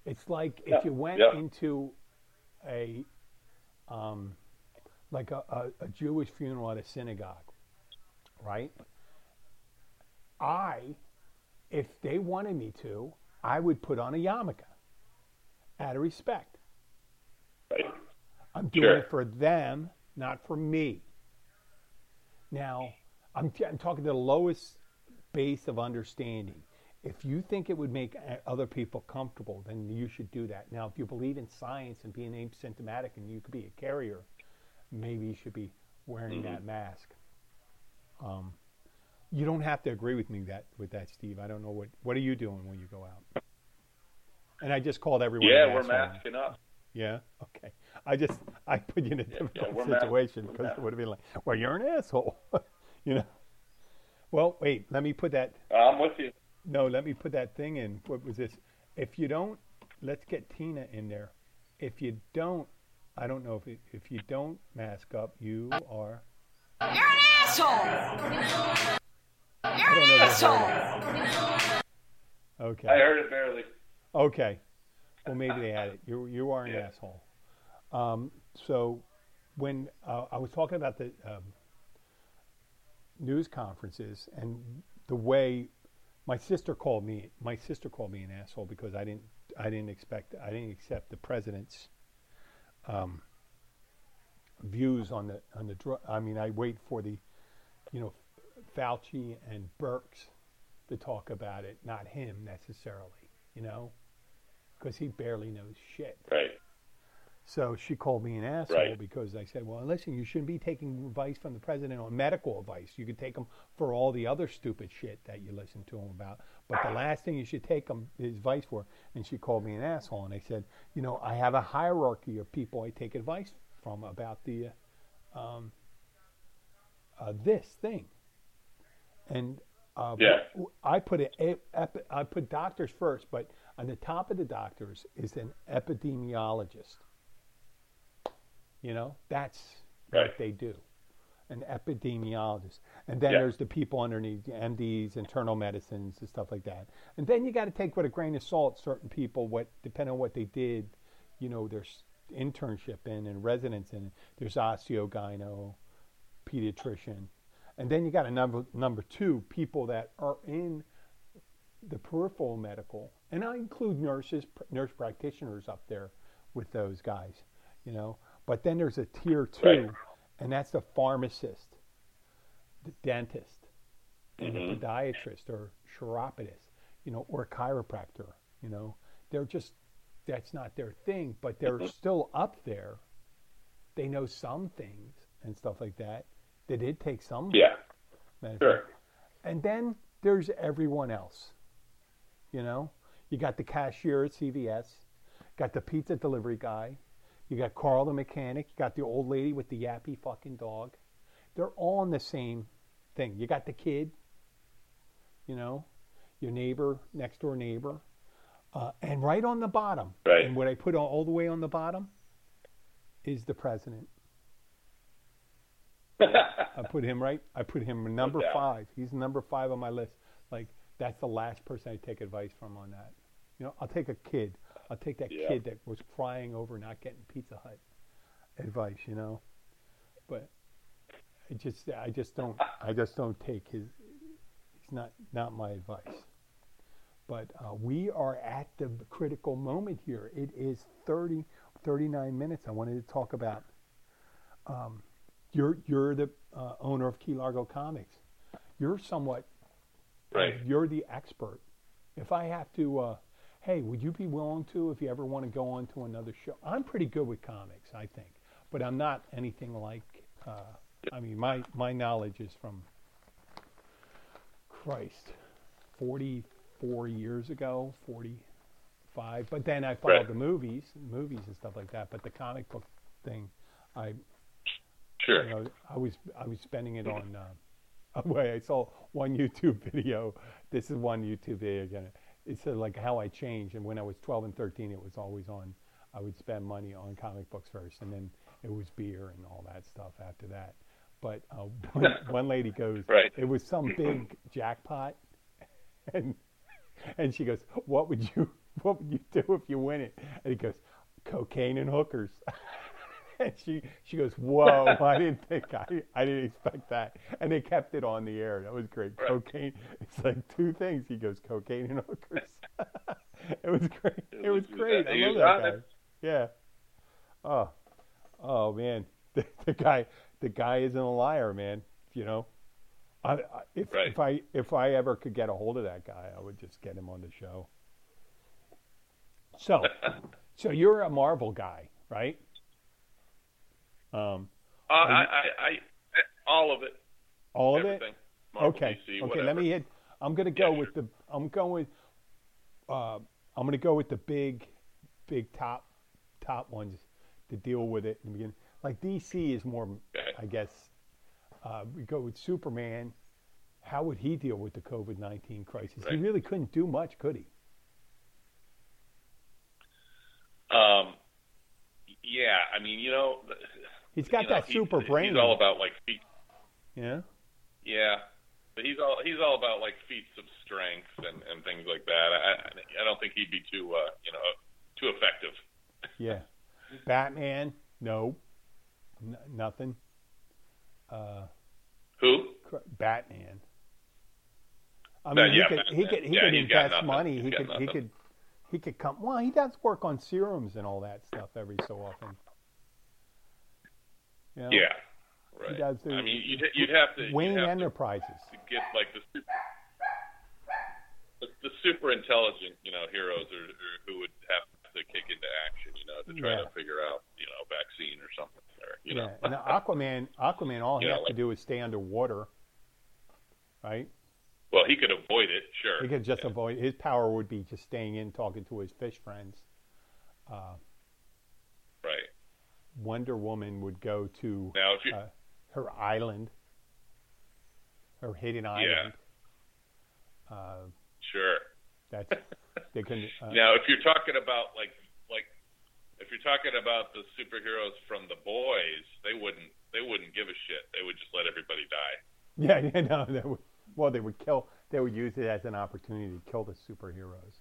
It's like Yeah, if you went yeah. into a, um, like a, a, a Jewish funeral at a synagogue, right? I, if they wanted me to, I would put on a yarmulke out of respect. Right. I'm doing Sure. it for them, not for me. Now, I'm, I'm talking to the lowest base of understanding. If you think it would make uh, other people comfortable, then you should do that. Now, if you believe in science and being asymptomatic and you could be a carrier, maybe you should be wearing that mask. Um, you don't have to agree with me that with that, Steve. I don't know what what are you doing when you go out. And I just called everyone. Yeah, we're masking up. Yeah. Okay. I just [LAUGHS] I put you in a yeah, difficult we're situation because it would have been like, well, you're an asshole, [LAUGHS] you know. Well, wait. Let me put that. I'm with you. No, let me put that thing in. What was this? If you don't, let's get Tina in there. If you don't, I don't know if it, if you don't mask up, you are. You're an asshole! You're an know if you asshole! Okay. I heard it barely. Okay. Well, maybe they had it. You you are an Yeah. asshole. Um, so when uh, I was talking about the um, news conferences and the way my sister called me, my sister called me an asshole because I didn't I didn't expect I didn't accept the president's um, views on the on the drug. I mean, I wait for the you know Fauci and Birx to talk about it, not him necessarily. You know because he barely knows shit. Right. So she called me an asshole Right. because I said, "Well, listen, you shouldn't be taking advice from the president on medical advice. You could take him for all the other stupid shit that you listen to him about. But the last thing you should take him his advice for." And she called me an asshole, and I said, "You know, I have a hierarchy of people I take advice from about the uh, um, uh, this thing." And uh, Yeah. I put it. I put doctors first, but on the top of the doctors is an epidemiologist. You know, that's what they do, an epidemiologist. And then Yeah. there's the people underneath, the MDs, internal medicines, and stuff like that. And then you got to take with a grain of salt certain people, what depending on what they did, you know, there's internship in and residence in. There's osteogyno, pediatrician, and then you got a number number two people that are in the peripheral medical, and I include nurses, pr- nurse practitioners up there with those guys, you know. But then there's a tier two, Right. and that's the pharmacist, the dentist, and Mm-hmm. the podiatrist or chiropodist, you know, or chiropractor, you know. They're just that's not their thing, but they're Mm-hmm. still up there. They know some things and stuff like that. They did take some Yeah. medicine. Sure. And then there's everyone else. You know, you got the cashier at CVS, got the pizza delivery guy, you got Carl the mechanic, you got the old lady with the yappy fucking dog. They're all in the same thing. You got the kid, you know, your neighbor, next door neighbor. Uh, and right on the bottom, Right. and what I put all, all the way on the bottom is the president. [LAUGHS] I put him right. I put him number five. He's number five on my list. Like that's the last person I take advice from on that. You know, I'll take a kid. I'll take that Yeah. kid that was crying over not getting Pizza Hut advice. You know, but I just, I just don't, I just don't take his. He's not, not my advice. But uh, we are at the critical moment here. It is 30, 39 minutes. I wanted to talk about. Um, you're you're the uh, owner of Key Largo Comics. You're somewhat. Right. You're the expert. If I have to, uh, hey, would you be willing to if you ever want to go on to another show? I'm pretty good with comics, I think, but I'm not anything like. Uh, I mean, my my knowledge is from. Christ, 44 years ago, 45. But then I followed Right. the movies, movies and stuff like that. But the comic book thing, I Sure. you know, I was I was spending it on. Uh, [LAUGHS] way I saw one YouTube [LAUGHS] video. This is one YouTube video again. It said like how I changed, and when I was 12 and 13, it was always on. I would spend money on comic books first, and then it was beer and all that stuff after that. But uh, [LAUGHS] one, [LAUGHS] one lady goes, Right. it was some big [CLEARS THROAT] jackpot, [LAUGHS] and and she goes, "What would you What would you do if you win it?" And he goes, "Cocaine and hookers." And [LAUGHS] she she goes, "Whoa! I didn't think I I didn't expect that." And they kept it on the air. That was great. Right. Cocaine. It's like two things. He goes, "Cocaine and hookers." [LAUGHS] it was great. It was great. I love that guy. Yeah. Oh, oh man, the, [LAUGHS] the guy the guy isn't a liar, man. You know. I, I, if, Right. if I if I ever could get a hold of that guy, I would just get him on the show. So, so you're a Marvel guy, right? Um, Uh, I, I, I, all of it. all of everything. it. Marvel, okay. DC, okay. whatever. Let me hit. I'm gonna go Yeah, with the. I'm going. Uh, I'm gonna go with the big, big top, top ones to deal with it in the beginning. Like DC is more, Okay. I guess. Uh, we go with Superman. How would he deal with the COVID nineteen crisis? He really couldn't do much, could he? Um, yeah, I mean, you know, th- He's got you know, that super brain. He's all about like feet. Yeah. Yeah, but he's all he's all about like feats of strength and and things like that. I I- don't think he'd be too uh you know too effective. Yeah. Batman. No. N- nothing. Uh, Who? Batman. I mean, he could he could he Yeah, could invest money. He's He could he could he could come. Well, he does work on serums and all that stuff every so often. You know? Yeah, right. does do- I mean, you'd, you'd have to Wayne have Enterprises. to, to get like the super, the, super intelligent you know heroes or, or who would have to kick into action you know to try Yeah. to figure out you know vaccine or something or you Yeah, know and Aquaman. Aquaman. All he You has to do is stay underwater, right? well he could avoid it sure He could just Yeah. avoid. His power would be just staying in, talking to his fish friends. Uh, Wonder Woman would go to now you uh, her island, her hidden island. Uh, sure that's they can. [LAUGHS] Uh, Now, if you're talking about like like if you're talking about the superheroes from the boys, they wouldn't they wouldn't give a shit. They would just let everybody die. Yeah, [LAUGHS] yeah, no, they would, well, they would kill. They would use it as an opportunity to kill the superheroes.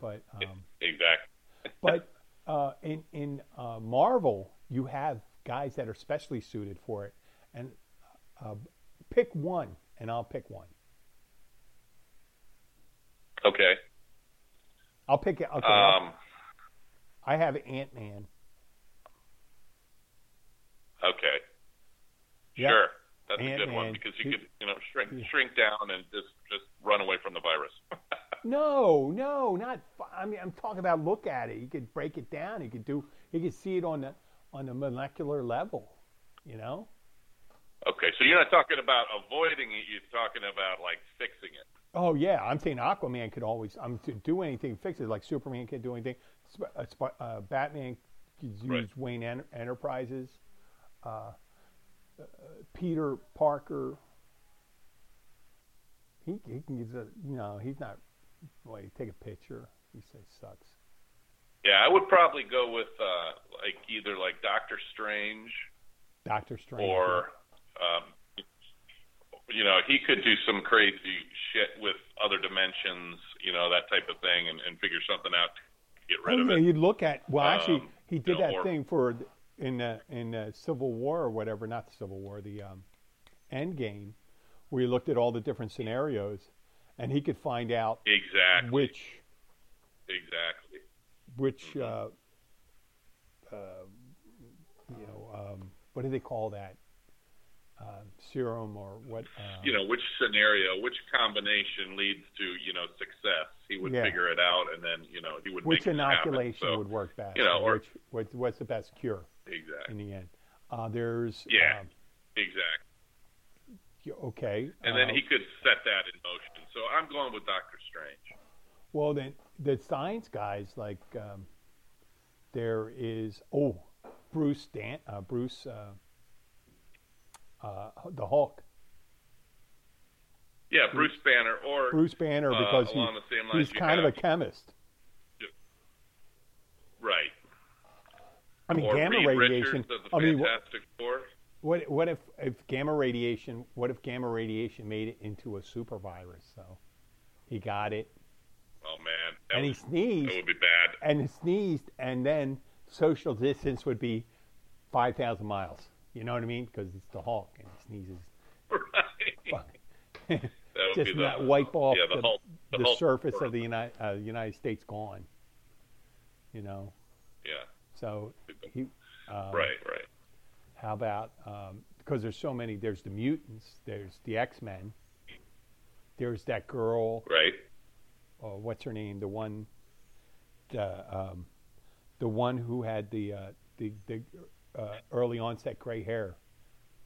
But um, Exactly. but uh, in in uh, Marvel, you have guys that are specially suited for it, and uh, pick one, and I'll pick one. Okay. I'll pick it. Okay, Um. I have Ant Man. Okay. Yeah. Sure. That's a good one because you could you know shrink Yeah. shrink down and just just run away from the virus. [LAUGHS] No, no, not. I mean, I'm talking about look at it. You could break it down. You could do. You could see it on the on the molecular level. You know. okay, so you're not talking about avoiding it. You're talking about like fixing it. Oh yeah, I'm saying Aquaman could always I'm to do anything, fix it. Like Superman can't do anything. Uh, Sp- uh, Batman could use Right. Wayne en- Enterprises. Uh, Peter Parker. He he can use a you know he's not. well Wait, take a picture. He says sucks. Yeah, I would probably go with uh, like either like Doctor Strange Doctor Strange. or um, you know he could do some crazy shit with other dimensions, you know that type of thing, and, and figure something out to get rid Oh, of yeah, it. You'd look at well, actually, Um, he you did know, that or- thing for in uh, in uh, Civil War or whatever, not the Civil War, the um, End Game, where he looked at all the different scenarios, and he could find out Exactly. which Exactly. which Mm-hmm. uh, uh, you know um, what do they call that serum or what? You know which scenario, which combination leads to you know success. He would Yeah. figure it out, and then you know he would which inoculation So, would work best? you know, or- which, what's the best cure in the end? Uh, there's Yeah. um, Exactly. okay, And then uh, he could set that in motion. So I'm going with Doctor Strange. Well, then the science guys like um, there is oh Bruce Dan uh, Bruce uh, uh, the Hulk Yeah, Bruce Banner or Bruce Banner because he, the same lines he's kind of a chemist. right. I mean or gamma Reed radiation. I mean what, what what if if gamma radiation? What if gamma radiation made it into a super virus? So he got it Oh man, and he sneezed that would be bad. and he sneezed and then social distance would be five thousand miles. You know what I mean? Because it's the Hulk and he sneezes. [LAUGHS] Right. [LAUGHS] That would just be the, not wipe off yeah, the, the, Hulk, the, the Hulk surface Four. of the United, uh, United States gone. You know. So he. Um, right. Right. How about um, because there's so many? There's the mutants. There's the X Men. There's that girl. Right. Oh, what's her name? The one. The um, the one who had the uh, the the uh, early onset gray hair,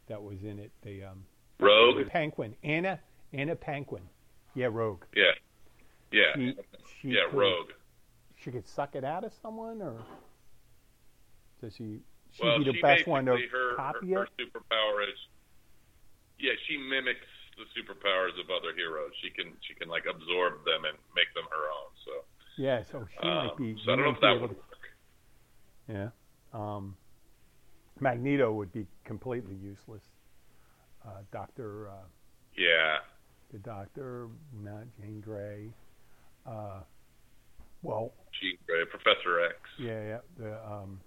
that was in it. The um, Rogue. Penguin. Anna Anna Paquin. Yeah, Rogue. Yeah. Yeah. She, she yeah. could- Rogue. she could suck it out of someone, or does she? She'd well, be the she best one to her, copy her, her superpower is. Yeah, she mimics the superpowers of other heroes. She can she can like absorb them and make them her own. So. Yeah, so she might Um, be. so I don't know if that would to- work. Yeah. Um, Magneto would be completely useless. Uh, Doctor, uh, Yeah. the Doctor, not Jane Grey. Uh, well, Jean Grey, Professor X. yeah, yeah. The um,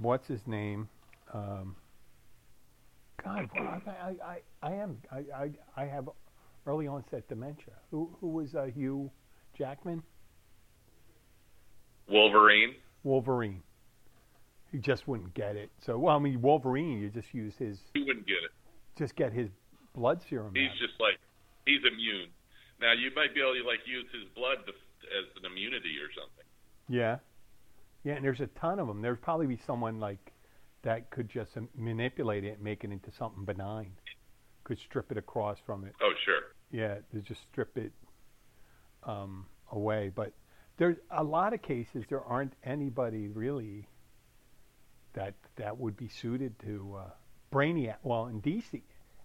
what's his name? Um, God, [CLEARS THROAT] well, I, I, I, I am. I, I, I have early onset dementia. Who, who was uh, Hugh Jackman? Wolverine. Wolverine. He just wouldn't get it. So, well, I mean, Wolverine, you just use his, He wouldn't get it. just get his blood serum. He's out. just like he's immune. Now you might be able to like use his blood to, as an immunity or something. Yeah. Yeah, and there's a ton of them. There'd probably be someone like that could just manipulate it and make it into something benign. Could strip it across from it. Oh sure. Yeah, to just strip it um, away. But there's a lot of cases there aren't anybody really that that would be suited to uh, Brainiac. Well, in DC,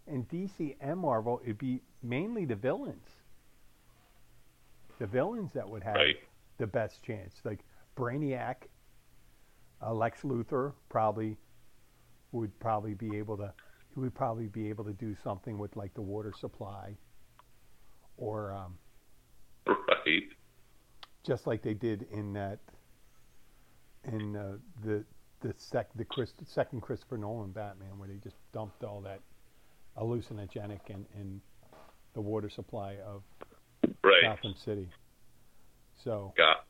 in DC and Marvel, it'd be mainly the villains. The villains that would have Right. the best chance, like Brainiac, uh, Lex Luthor probably would probably be able to. He would probably be able to do something with like the water supply, or um, [LAUGHS] Right. just like they did in that in uh, the the sec the Chris, second Christopher Nolan Batman, where they just dumped all that hallucinogenic in, in the water supply of Right. Gotham City. So Got.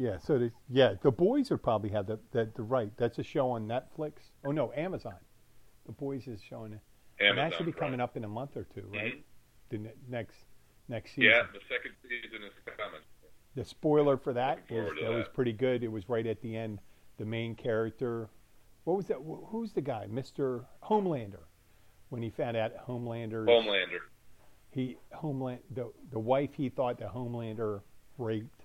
Yeah, so the, yeah, the boys would probably have the, the the right. That's a show on Netflix. Oh no, Amazon. The boys is showing it. and that should be coming right. up in a month or two, right? Mhm. The ne- next next season. Yeah, the second season is coming. The spoiler for that is to that was pretty good. It was right at the end. The main character, what was that? Who's the guy? Mister Homelander. When he found out Homelander's Homelander. he Homeland the the wife he thought the Homelander raped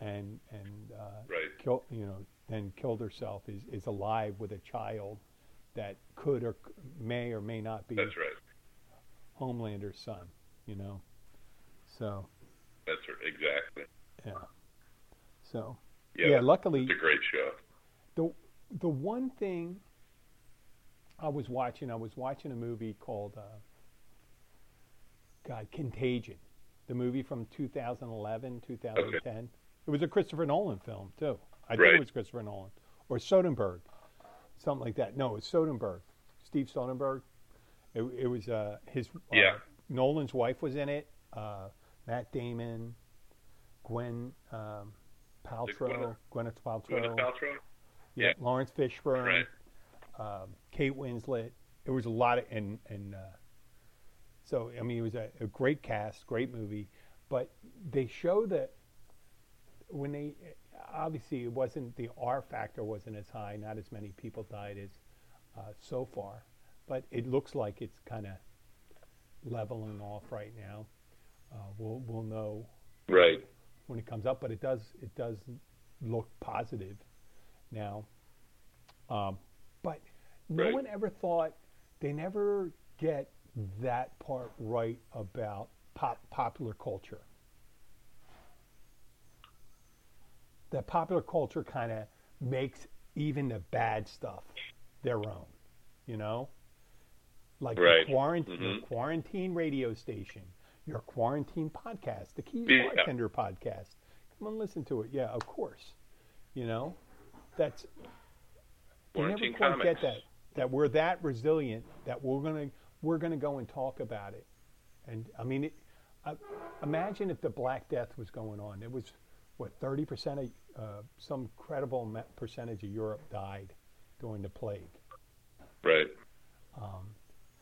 and and uh, Right. kill you know and killed herself is is alive with a child that could or may or may not be That's right. Homelander's son. You know, so That's right. Exactly. yeah, so Yeah. yeah. luckily, It's a great show. the the one thing I was watching, I was watching a movie called uh, God Contagion, the movie from 2011, 2010. It was a Christopher Nolan film too. I think it was Christopher Nolan or Soderbergh, something like that. No, it was Soderbergh, Steve Soderbergh. It, it was uh, his uh, Yeah. Nolan's wife was in it. Uh, Matt Damon, Gwen um, Paltrow, Gwyneth Paltrow. Gwyneth Paltrow. Yeah, Yeah. Laurence Fishburne, Right. um, Kate Winslet. It was a lot of and and uh, so I mean it was a, a great cast, great movie, but they show that when they obviously it wasn't the R factor wasn't as high, not as many people died as uh, so far, but it looks like it's kind of leveling off right now. Uh, we'll we'll know Right. when it comes up, but it does it does look positive now. Um, but no Right. one ever thought they never get that part right about pop popular culture. That popular culture kind of makes even the bad stuff their own, you know. Like Right. the quarantine, Mhm. your quarantine radio station, your quarantine podcast, the Key Yeah. Bartender podcast. Come on, listen to it. Yeah, of course. You know, that's they never quite get that. That we're that resilient that we're gonna we're gonna go and talk about it. And I mean, it, uh, imagine if the Black Death was going on. It was what thirty percent of uh, some credible percentage of Europe died during the plague. Right.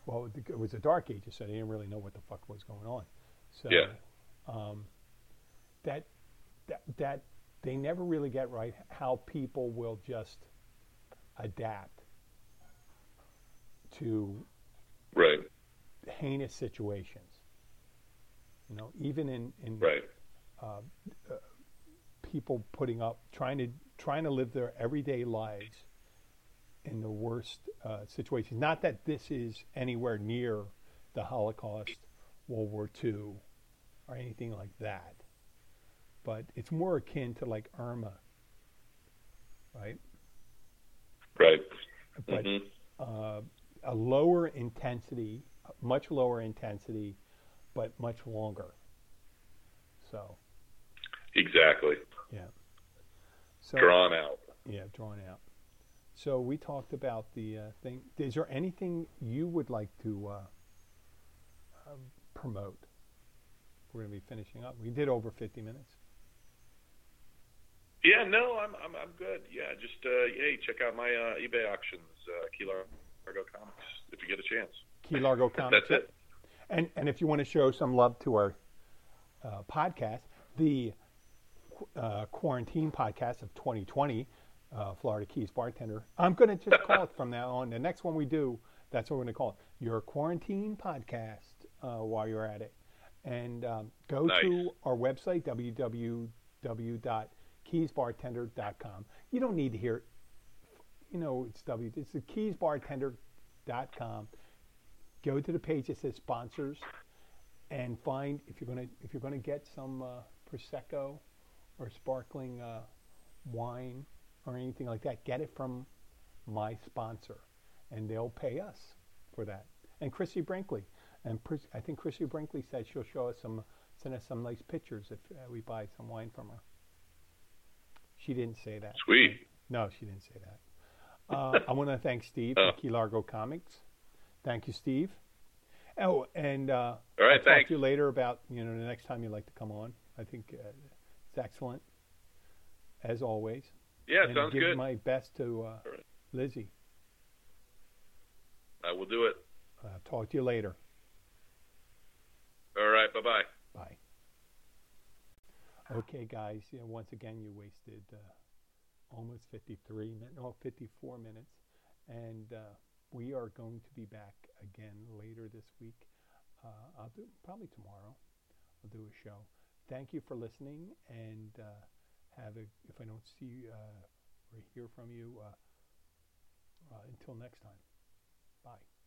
Well, it it was the Dark Ages, so they didn't really know what the fuck was going on. So Yeah. um, that that that they never really get right how people will just adapt to Right. heinous situations. You know, even in in Right. People putting up trying to trying to live their everyday lives in the worst uh, situations. Not that this is anywhere near the Holocaust, World War II, or anything like that, but it's more akin to like Irma, right? Right. But Mhm. uh, a lower intensity, much lower intensity, but much longer. So Exactly. Yeah. So Drawn out. Yeah, drawn out. So we talked about the uh, thing. Is there anything you would like to uh, um, promote? We're going to be finishing up. We did over 50 minutes. Yeah, no, I'm I'm I'm good. Yeah, just uh, hey, check out my uh, eBay auctions, uh, Key Largo Comics, if you get a chance. Key Largo [LAUGHS] Comics. That's it. And, and if you want to show some love to our uh, podcast, the uh, quarantine podcast of 2020, uh, Florida Keys Bartender, I'm going to just [LAUGHS] call it from now on. The next one we do, that's what we're going to call it. Your quarantine podcast uh, while you're at it. And um, go Nice. to our website, www.keysbartender.com. You don't need to hear, you know, it's W. It's the keysbartender.com go to the page that says sponsors and find if you're going to if you're going to get some uh, prosecco or sparkling uh, wine or anything like that get it from my sponsor and they'll pay us for that and Christie Brinkley and Pris- i think Christie Brinkley said she'll show us some send us some nice pictures if uh, we buy some wine from her she didn't say that Sweet. no, she didn't say that. Uh, [LAUGHS] I want to thank Steve Oh. from Key Largo Comics. Thank you, Steve. Oh, and uh, All right, I'll talk to you later about you know the next time you'd like to come on. I think uh, it's excellent, as always. Yeah, and sounds give good. my best to uh, right. Lizzie. I will do it. Uh, talk to you later. All right. Bye bye. Bye. Okay, guys. You know, once again, you wasted uh, almost 53 minutes, no, 54 minutes, and uh, we are going to be back again later this week. uh, I'll do probably tomorrow. I'll do a show. Thank you for listening, and uh, have a. If I don't see uh, or hear from you, uh, uh, until next time. Bye.